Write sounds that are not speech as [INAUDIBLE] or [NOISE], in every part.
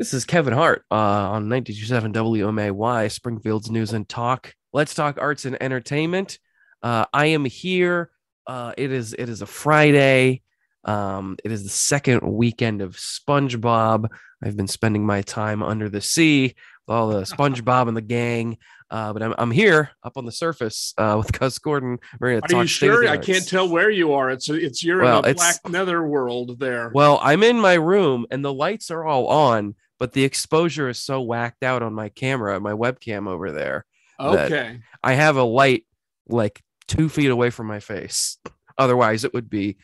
This is Kevin Hart uh, on 927 WMAY, Springfield's News and Talk. Let's talk arts and entertainment. Uh, I am here. Uh, it is it is a Friday. Um, it is the second weekend of SpongeBob. I've been spending my time under the sea with all the [LAUGHS] SpongeBob and the gang. Uh, but I'm, I'm here up on the surface uh, with Gus Gordon. Are you sure? I can't tell where you are. It's it's you're well, in a black nether world there. Well, I'm in my room and the lights are all on, but the exposure is so whacked out on my camera, my webcam over there. Okay. I have a light like two feet away from my face. [LAUGHS] Otherwise, it would be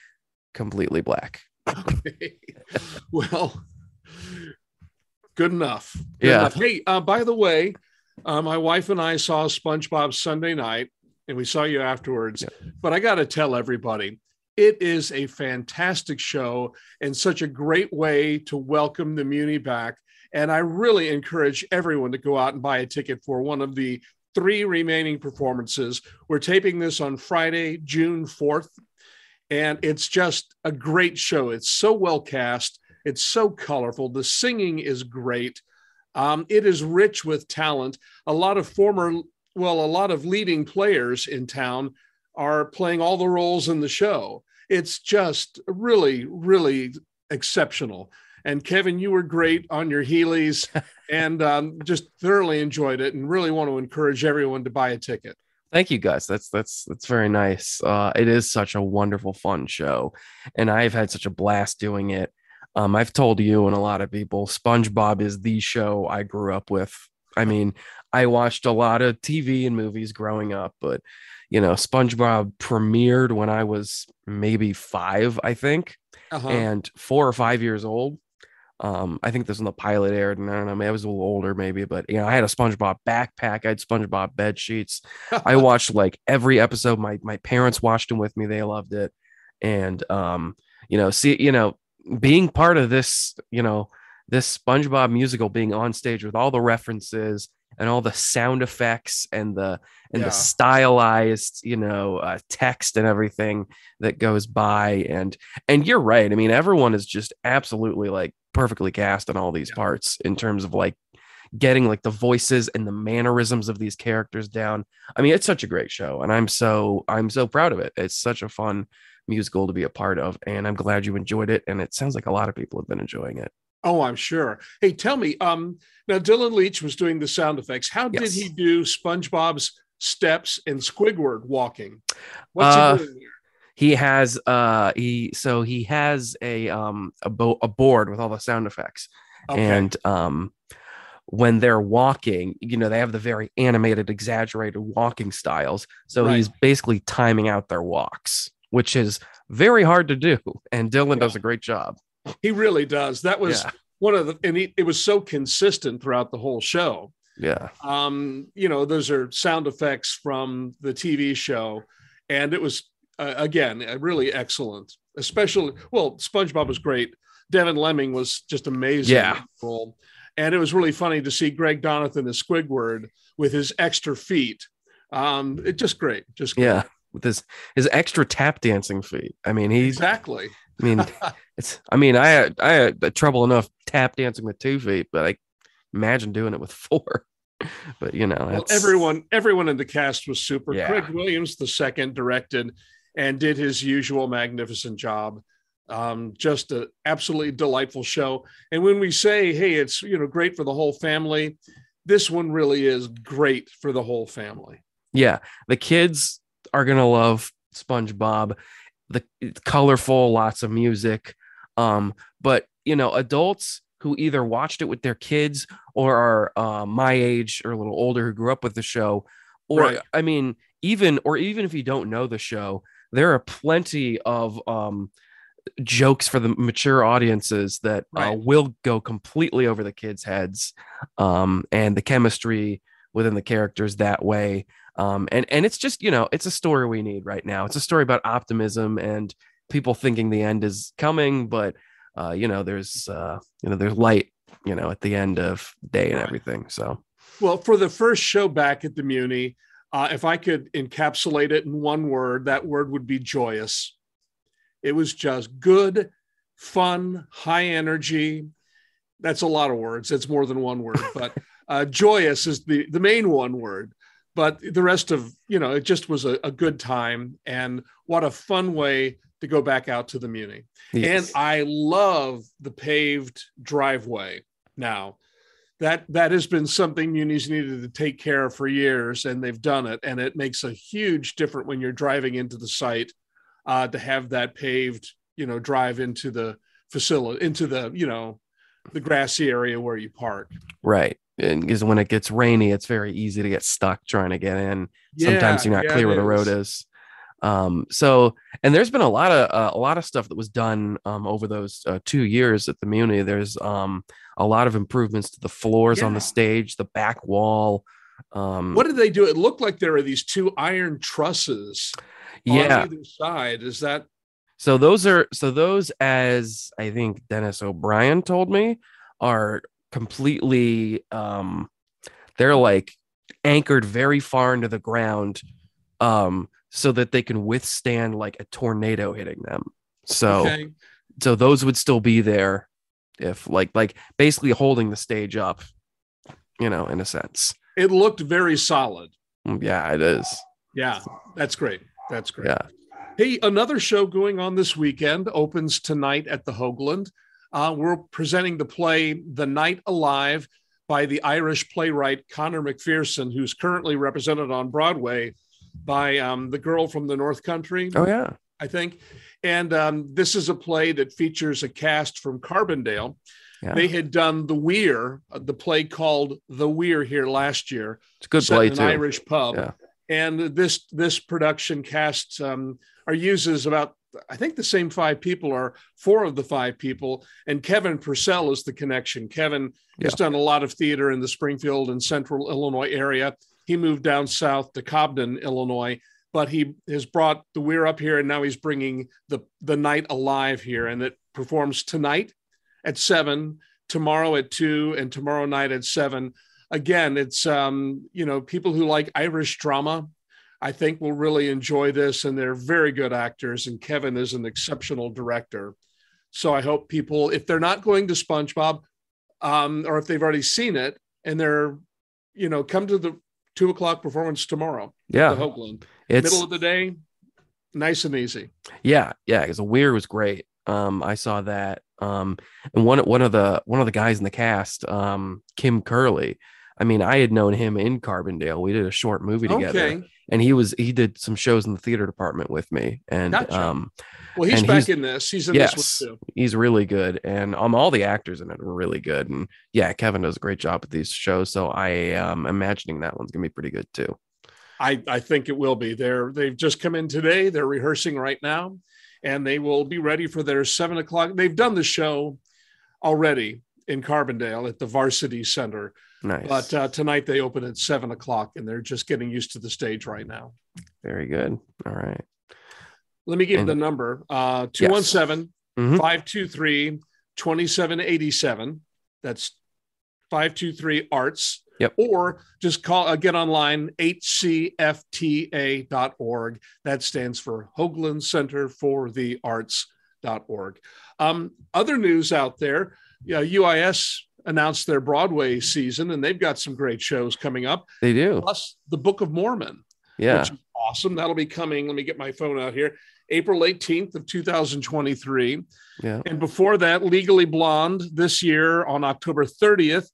completely black. Okay. [LAUGHS] well, good enough. Good yeah. Enough. Hey, uh, by the way, uh, my wife and I saw SpongeBob Sunday night, and we saw you afterwards. Yeah. But I got to tell everybody, it is a fantastic show and such a great way to welcome the Muni back. And I really encourage everyone to go out and buy a ticket for one of the three remaining performances. We're taping this on Friday, June 4th. And it's just a great show. It's so well cast, it's so colorful. The singing is great. Um, it is rich with talent. A lot of former, well, a lot of leading players in town are playing all the roles in the show. It's just really, really exceptional. And Kevin, you were great on your Heelys [LAUGHS] and um, just thoroughly enjoyed it and really want to encourage everyone to buy a ticket. Thank you guys. That's that's that's very nice. Uh, it is such a wonderful, fun show, and I've had such a blast doing it. Um, I've told you and a lot of people, SpongeBob is the show I grew up with. I mean, I watched a lot of TV and movies growing up, but you know, SpongeBob premiered when I was maybe five, I think, uh-huh. and four or five years old. Um, I think this when the pilot aired, and I don't know, maybe I was a little older, maybe, but you know, I had a SpongeBob backpack, I had SpongeBob bed sheets. I [LAUGHS] watched like every episode. My my parents watched them with me, they loved it. And um, you know, see, you know, being part of this, you know, this SpongeBob musical being on stage with all the references and all the sound effects and the and yeah. the stylized you know uh, text and everything that goes by and and you're right i mean everyone is just absolutely like perfectly cast in all these yeah. parts in terms of like getting like the voices and the mannerisms of these characters down. I mean, it's such a great show and I'm so I'm so proud of it. It's such a fun musical to be a part of and I'm glad you enjoyed it and it sounds like a lot of people have been enjoying it. Oh, I'm sure. Hey, tell me, um now Dylan Leach was doing the sound effects. How yes. did he do SpongeBob's steps and Squidward walking? What's uh, he doing here? he has uh he so he has a um a, bo- a board with all the sound effects okay. and um when they're walking you know they have the very animated exaggerated walking styles so right. he's basically timing out their walks which is very hard to do and dylan yeah. does a great job he really does that was yeah. one of the and he, it was so consistent throughout the whole show yeah um you know those are sound effects from the tv show and it was uh, again, uh, really excellent. Especially, well, SpongeBob was great. Devin Lemming was just amazing. Yeah. And it was really funny to see Greg Donathan as Squidward with his extra feet. Um, it just great. Just great. yeah, with his his extra tap dancing feet. I mean, he exactly. I mean, [LAUGHS] it's. I mean, I had, I had trouble enough tap dancing with two feet, but I imagine doing it with four. [LAUGHS] but you know, well, everyone everyone in the cast was super. Yeah. Craig Williams, the second, directed and did his usual magnificent job. Um, just an absolutely delightful show. And when we say, hey, it's you know great for the whole family, this one really is great for the whole family. Yeah, the kids are gonna love SpongeBob. The colorful, lots of music. Um, but you know, adults who either watched it with their kids or are uh, my age or a little older who grew up with the show, or right. I mean, even or even if you don't know the show, there are plenty of um, jokes for the mature audiences that uh, right. uh, will go completely over the kids' heads, um, and the chemistry within the characters that way. Um, and and it's just you know it's a story we need right now. It's a story about optimism and people thinking the end is coming, but uh, you know there's uh, you know there's light you know at the end of day and everything. So well, for the first show back at the Muni, uh, if I could encapsulate it in one word, that word would be joyous. It was just good, fun, high energy. that's a lot of words. It's more than one word, but [LAUGHS] uh, joyous is the the main one word. But the rest of you know, it just was a, a good time, and what a fun way to go back out to the Muni. Yes. And I love the paved driveway now. That that has been something Muni's needed to take care of for years, and they've done it. And it makes a huge difference when you're driving into the site uh, to have that paved, you know, drive into the facility, into the you know, the grassy area where you park. Right and because when it gets rainy, it's very easy to get stuck trying to get in. Yeah, Sometimes you're not yeah, clear where the road is. Um, so, and there's been a lot of uh, a lot of stuff that was done um, over those uh, two years at the Muni. There's um, a lot of improvements to the floors yeah. on the stage, the back wall. Um, what did they do? It looked like there are these two iron trusses yeah. on either side. Is that so? Those are so those as I think Dennis O'Brien told me are completely um they're like anchored very far into the ground um so that they can withstand like a tornado hitting them. So okay. so those would still be there if like like basically holding the stage up you know in a sense. It looked very solid. Mm, yeah it is. Yeah that's great. That's great. Yeah. Hey another show going on this weekend opens tonight at the hoagland uh, we're presenting the play The Night Alive by the Irish playwright Conor McPherson, who's currently represented on Broadway by um, the girl from the North Country. Oh, yeah. I think. And um, this is a play that features a cast from Carbondale. Yeah. They had done The Weir, uh, the play called The Weir here last year. It's a good play, too. an too. Irish pub. Yeah. And this this production cast um, or uses about I think the same five people are four of the five people, and Kevin Purcell is the connection. Kevin yeah. has done a lot of theater in the Springfield and Central Illinois area. He moved down south to Cobden, Illinois, but he has brought the Weir up here, and now he's bringing the the night alive here, and it performs tonight at seven, tomorrow at two, and tomorrow night at seven. Again, it's um, you know people who like Irish drama I think will really enjoy this, and they're very good actors. And Kevin is an exceptional director. So I hope people, if they're not going to SpongeBob, um, or if they've already seen it and they're, you know, come to the two o'clock performance tomorrow. Yeah, the Hoagland. It's middle of the day, nice and easy. Yeah, yeah. Because the Weir was great. Um, I saw that. Um, and one one of the one of the guys in the cast, um, Kim Curley. I mean, I had known him in Carbondale. We did a short movie together. Okay. and he was he did some shows in the theater department with me and gotcha. um well he's back he's, in this. He's in yes, this one too. he's really good and um all the actors in it were really good and yeah kevin does a great job at these shows so i am imagining that one's gonna be pretty good too. I i think it will be. They're they've just come in today. They're rehearsing right now and they will be ready for their seven o'clock. They've done the show already in carbondale at the varsity center Nice. But uh, tonight they open at seven o'clock and they're just getting used to the stage right now. Very good. All right. Let me give and, the number uh, 217 mm-hmm. 523 2787. That's 523 arts. Yep. Or just call, uh, get online, hcfta.org. That stands for Hoagland Center for the Arts.org. Um, other news out there, yeah, UIS announced their Broadway season, and they've got some great shows coming up. They do. Plus, the Book of Mormon. Yeah. Which is awesome. That'll be coming. Let me get my phone out here. April 18th of 2023. Yeah. And before that, Legally Blonde this year on October 30th,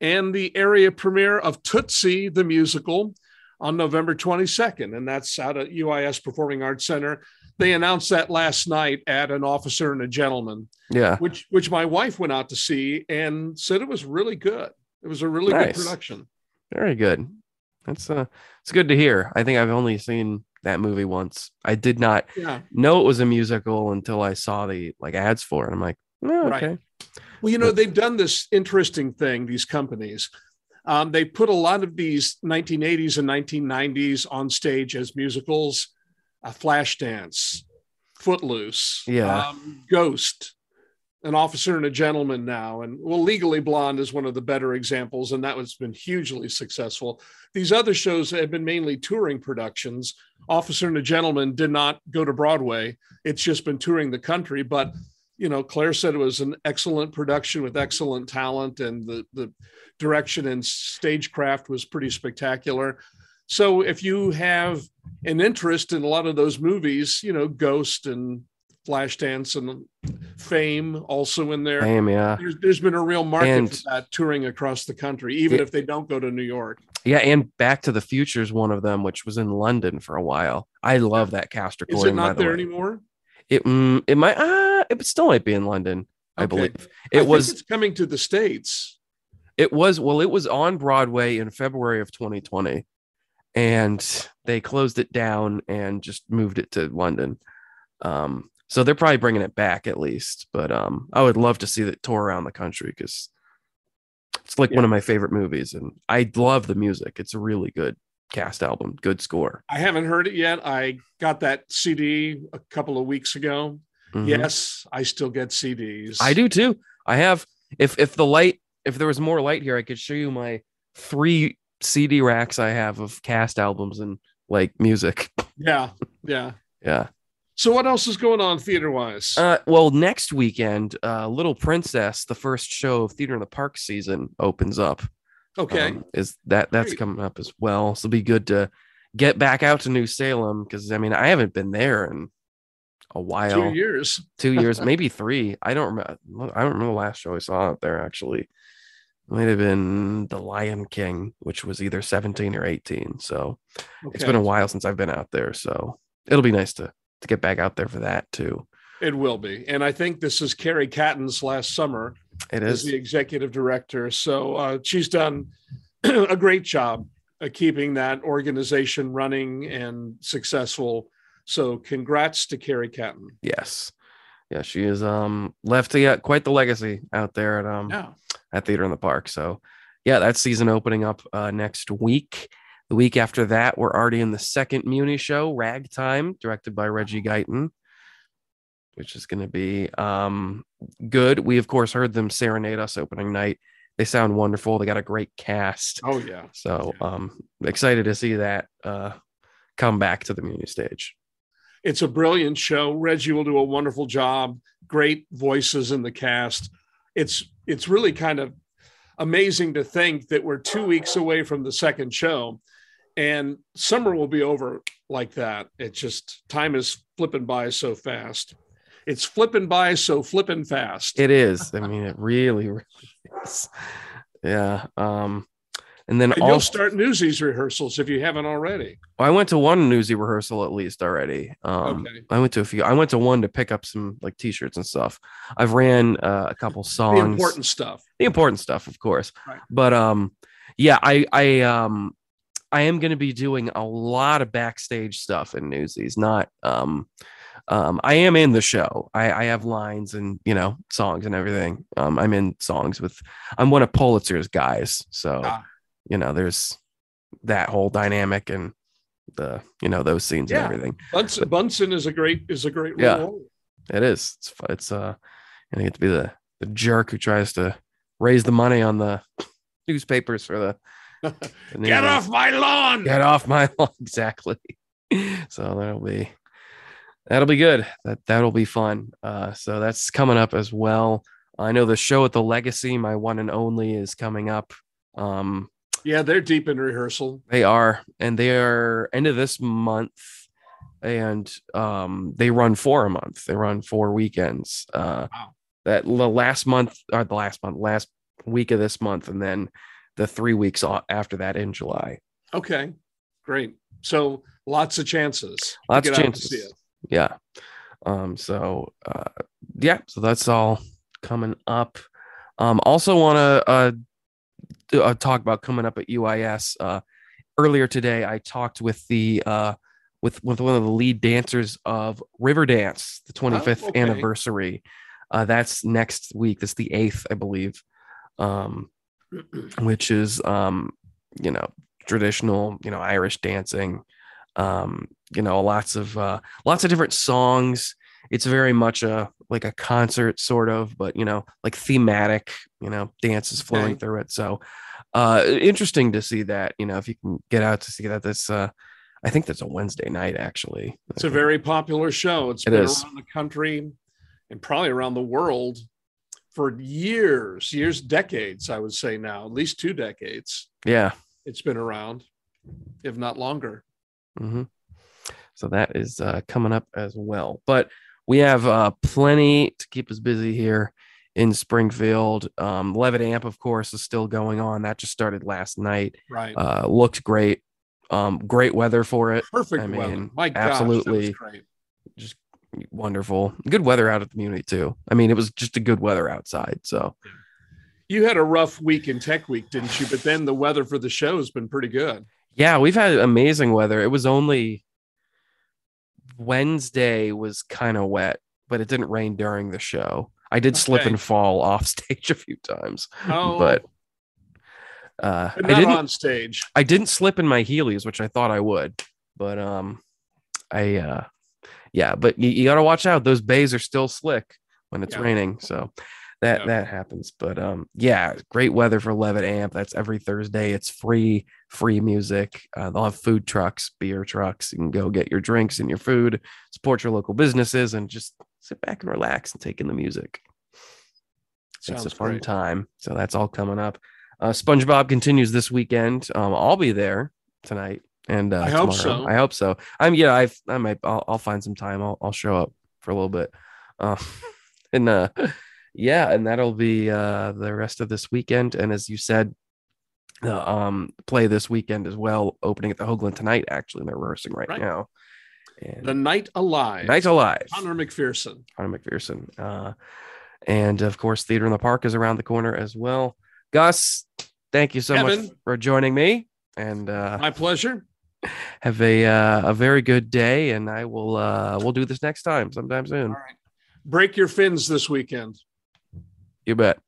and the area premiere of Tootsie the musical on November 22nd, and that's out at UIS Performing Arts Center they announced that last night at an officer and a gentleman. Yeah. Which which my wife went out to see and said it was really good. It was a really nice. good production. Very good. That's uh it's good to hear. I think I've only seen that movie once. I did not yeah. know it was a musical until I saw the like ads for it. I'm like, oh, okay. Right. Well, you know, they've done this interesting thing, these companies. Um, they put a lot of these 1980s and 1990s on stage as musicals a Flashdance, Footloose, yeah, um, Ghost, an officer and a gentleman now, and well, Legally Blonde is one of the better examples, and that has been hugely successful. These other shows have been mainly touring productions. Officer and a Gentleman did not go to Broadway; it's just been touring the country, but you know, Claire said it was an excellent production with excellent talent, and the the direction and stagecraft was pretty spectacular. So if you have an interest in a lot of those movies, you know, Ghost and Flashdance and Fame also in there. Fame, yeah. There's, there's been a real market And- for that touring across the country, even Yeah. if they don't go to New York. Yeah, and Back to the Future is one of them, which was in London for a while. I love that cast recording. Is it not the there way. anymore? It mm, it might uh, it still might be in London, I Okay. believe. I It think was it's coming to the states. it was well, it was on Broadway in February of 2020, and they closed it down and just moved it to London. Um, so they're probably bringing it back at least. But um, I would love to see that tour around the country because it's like Yeah. one of my favorite movies, and I love the music. It's a really good cast album, good score. I haven't heard it yet. I got that CD a couple of weeks ago. Mhm. Yes, I still get CDs. I do too. I have if if the light if there was more light here, I could show you my three CD racks I have of cast albums and like music. Yeah, yeah. [LAUGHS] yeah. So what else is going on theater wise? Uh, well, next weekend, uh, Little Princess, the first show of Theater in the Park season, opens up. okay. Um, is that that's Great. coming up as well? So it'll be good to get back out to New Salem because I mean I haven't been there in a while. Two years. two years, [LAUGHS] maybe three. I don't remember. I don't remember the last show I saw out there. Actually, might have been The Lion King, which was either seventeen or eighteen. So Okay. it's been a while since I've been out there. So it'll be nice to to get back out there for that too. It will be. And I think this is Carrie Catton's last summer It as is. the executive director. So uh, she's done [CLEARS THROAT] a great job of keeping that organization running and successful. So congrats to Carrie Catton. Yes. Yeah, she is um left to get quite the legacy out there at um Yeah. At Theater in the Park. So yeah, that season opening up uh next week. The week after that, we're already in the second Muni show, Ragtime, directed by Reggie Guyton, which is gonna be um good. We of course heard them serenade us opening night. They sound wonderful. They got a great cast. Oh, yeah. So um excited to see that uh come back to the Muni stage. It's a brilliant show. Reggie will do a wonderful job. Great voices in the cast. It's it's really kind of amazing to think that we're two weeks away from the second show, and summer will be over like that. It just time is flipping by so fast. It's flipping by so flipping fast. It is. I mean, it really, really is. Yeah. Um, and then and you'll start Newsies rehearsals if you haven't already. I went to one newsy rehearsal at least already. Um, Okay. I went to a few. I went to one to pick up some like t-shirts and stuff. I've ran uh, a couple songs. The important stuff. the important stuff, of course. Right. But um, yeah, I I um I am going to be doing a lot of backstage stuff in Newsies. Not um um I am in the show. I I have lines and you know songs and everything. Um, I'm in songs with. I'm one of Pulitzer's guys, so Ah. You know there's that whole dynamic and the you know those scenes Yeah. and everything. Bunsen, Bunsen is a great is a great Yeah. role. It is. It's it's uh, and I get to be the the jerk who tries to raise the money on the [LAUGHS] newspapers for the. [LAUGHS] the Get off my lawn. Get off my [LAUGHS] lawn. Exactly. So that'll be that'll be good. That that'll be fun. Uh, so that's coming up as well. I know the show at the Legacy, my one and only, is coming up. Um, Yeah, they're deep in rehearsal. they are, and they are end of this month, and um, they run for a month. They run four weekends. Uh, Wow. That the last month, or the last month, last week of this month, and then the three weeks after that in July. Okay, great. So lots of chances. Lots of get to see chances. Yeah. Um. So, uh, yeah. So that's all coming up. Um. Also, want to uh, uh talk about coming up at UIS. Uh, earlier today, I talked with the uh with with one of the lead dancers of Riverdance, the 25th okay. anniversary. Uh, that's next week. That's the eighth, I believe. Um, [CLEARS THROAT] which is um, you know, traditional, you know, Irish dancing. Um, you know, lots of uh lots of different songs. It's very much a like a concert sort of, but you know, like thematic, you know, dances flowing Okay. through it. So uh interesting to see that, you know, if you can get out to see that this uh I think that's a Wednesday night actually. It's a very popular show. It's It been is. around the country. and probably around the world for years, years, decades, I would say now, at least two decades. Yeah. It's been around, if not longer. Mm-hmm. So that is uh, coming up as well. But we have uh, plenty to keep us busy here in Springfield. Um, Levitt Amp, of course, is still going on. That just started last night. Right. Uh, looked great. Um, great weather for it. Perfect I weather. mean, My gosh, absolutely. Just wonderful. Good weather out at the community too. I mean, it was just a good weather outside. So You had a rough week in Tech Week, didn't you? But then the weather for the show has been pretty good. yeah, we've had amazing weather. It was only Wednesday was kind of wet, but it didn't rain during the show. I did slip Okay. and fall [LAUGHS] off stage a few times, Oh, but uh, but I didn't. on stage. I didn't slip in my Heelys, which I thought I would, but um, I uh, yeah, but you, you got to watch out. Those bays are still slick when it's Yeah. raining, so that Yeah. that happens. But um, yeah, great weather for Levitt Amp. That's every Thursday. It's free, free music. Uh, they'll have food trucks, beer trucks. You can go get your drinks and your food, support your local businesses, and just sit back and relax and take in the music it's a fun great. time. So that's all coming up. Uh, SpongeBob continues this weekend. Um, I'll be there tonight and uh, I hope tomorrow. so. I hope so. I'm yeah. I I might. I'll, I'll find some time. I'll I'll show up for a little bit. Uh, [LAUGHS] and uh, yeah, and that'll be uh the rest of this weekend. And as you said. Uh, um, play this weekend as well, opening at the Hoagland tonight. Actually, and they're rehearsing right, Right. now. And The Night Alive. Night Alive. Conor McPherson. Conor McPherson. Uh, and of course, Theater in the Park is around the corner as well. Gus, thank you so much for joining me, and uh, My pleasure. have a uh, a very good day. And I will uh, we'll do this next time, sometime soon. All right. Break your fins this weekend. You bet.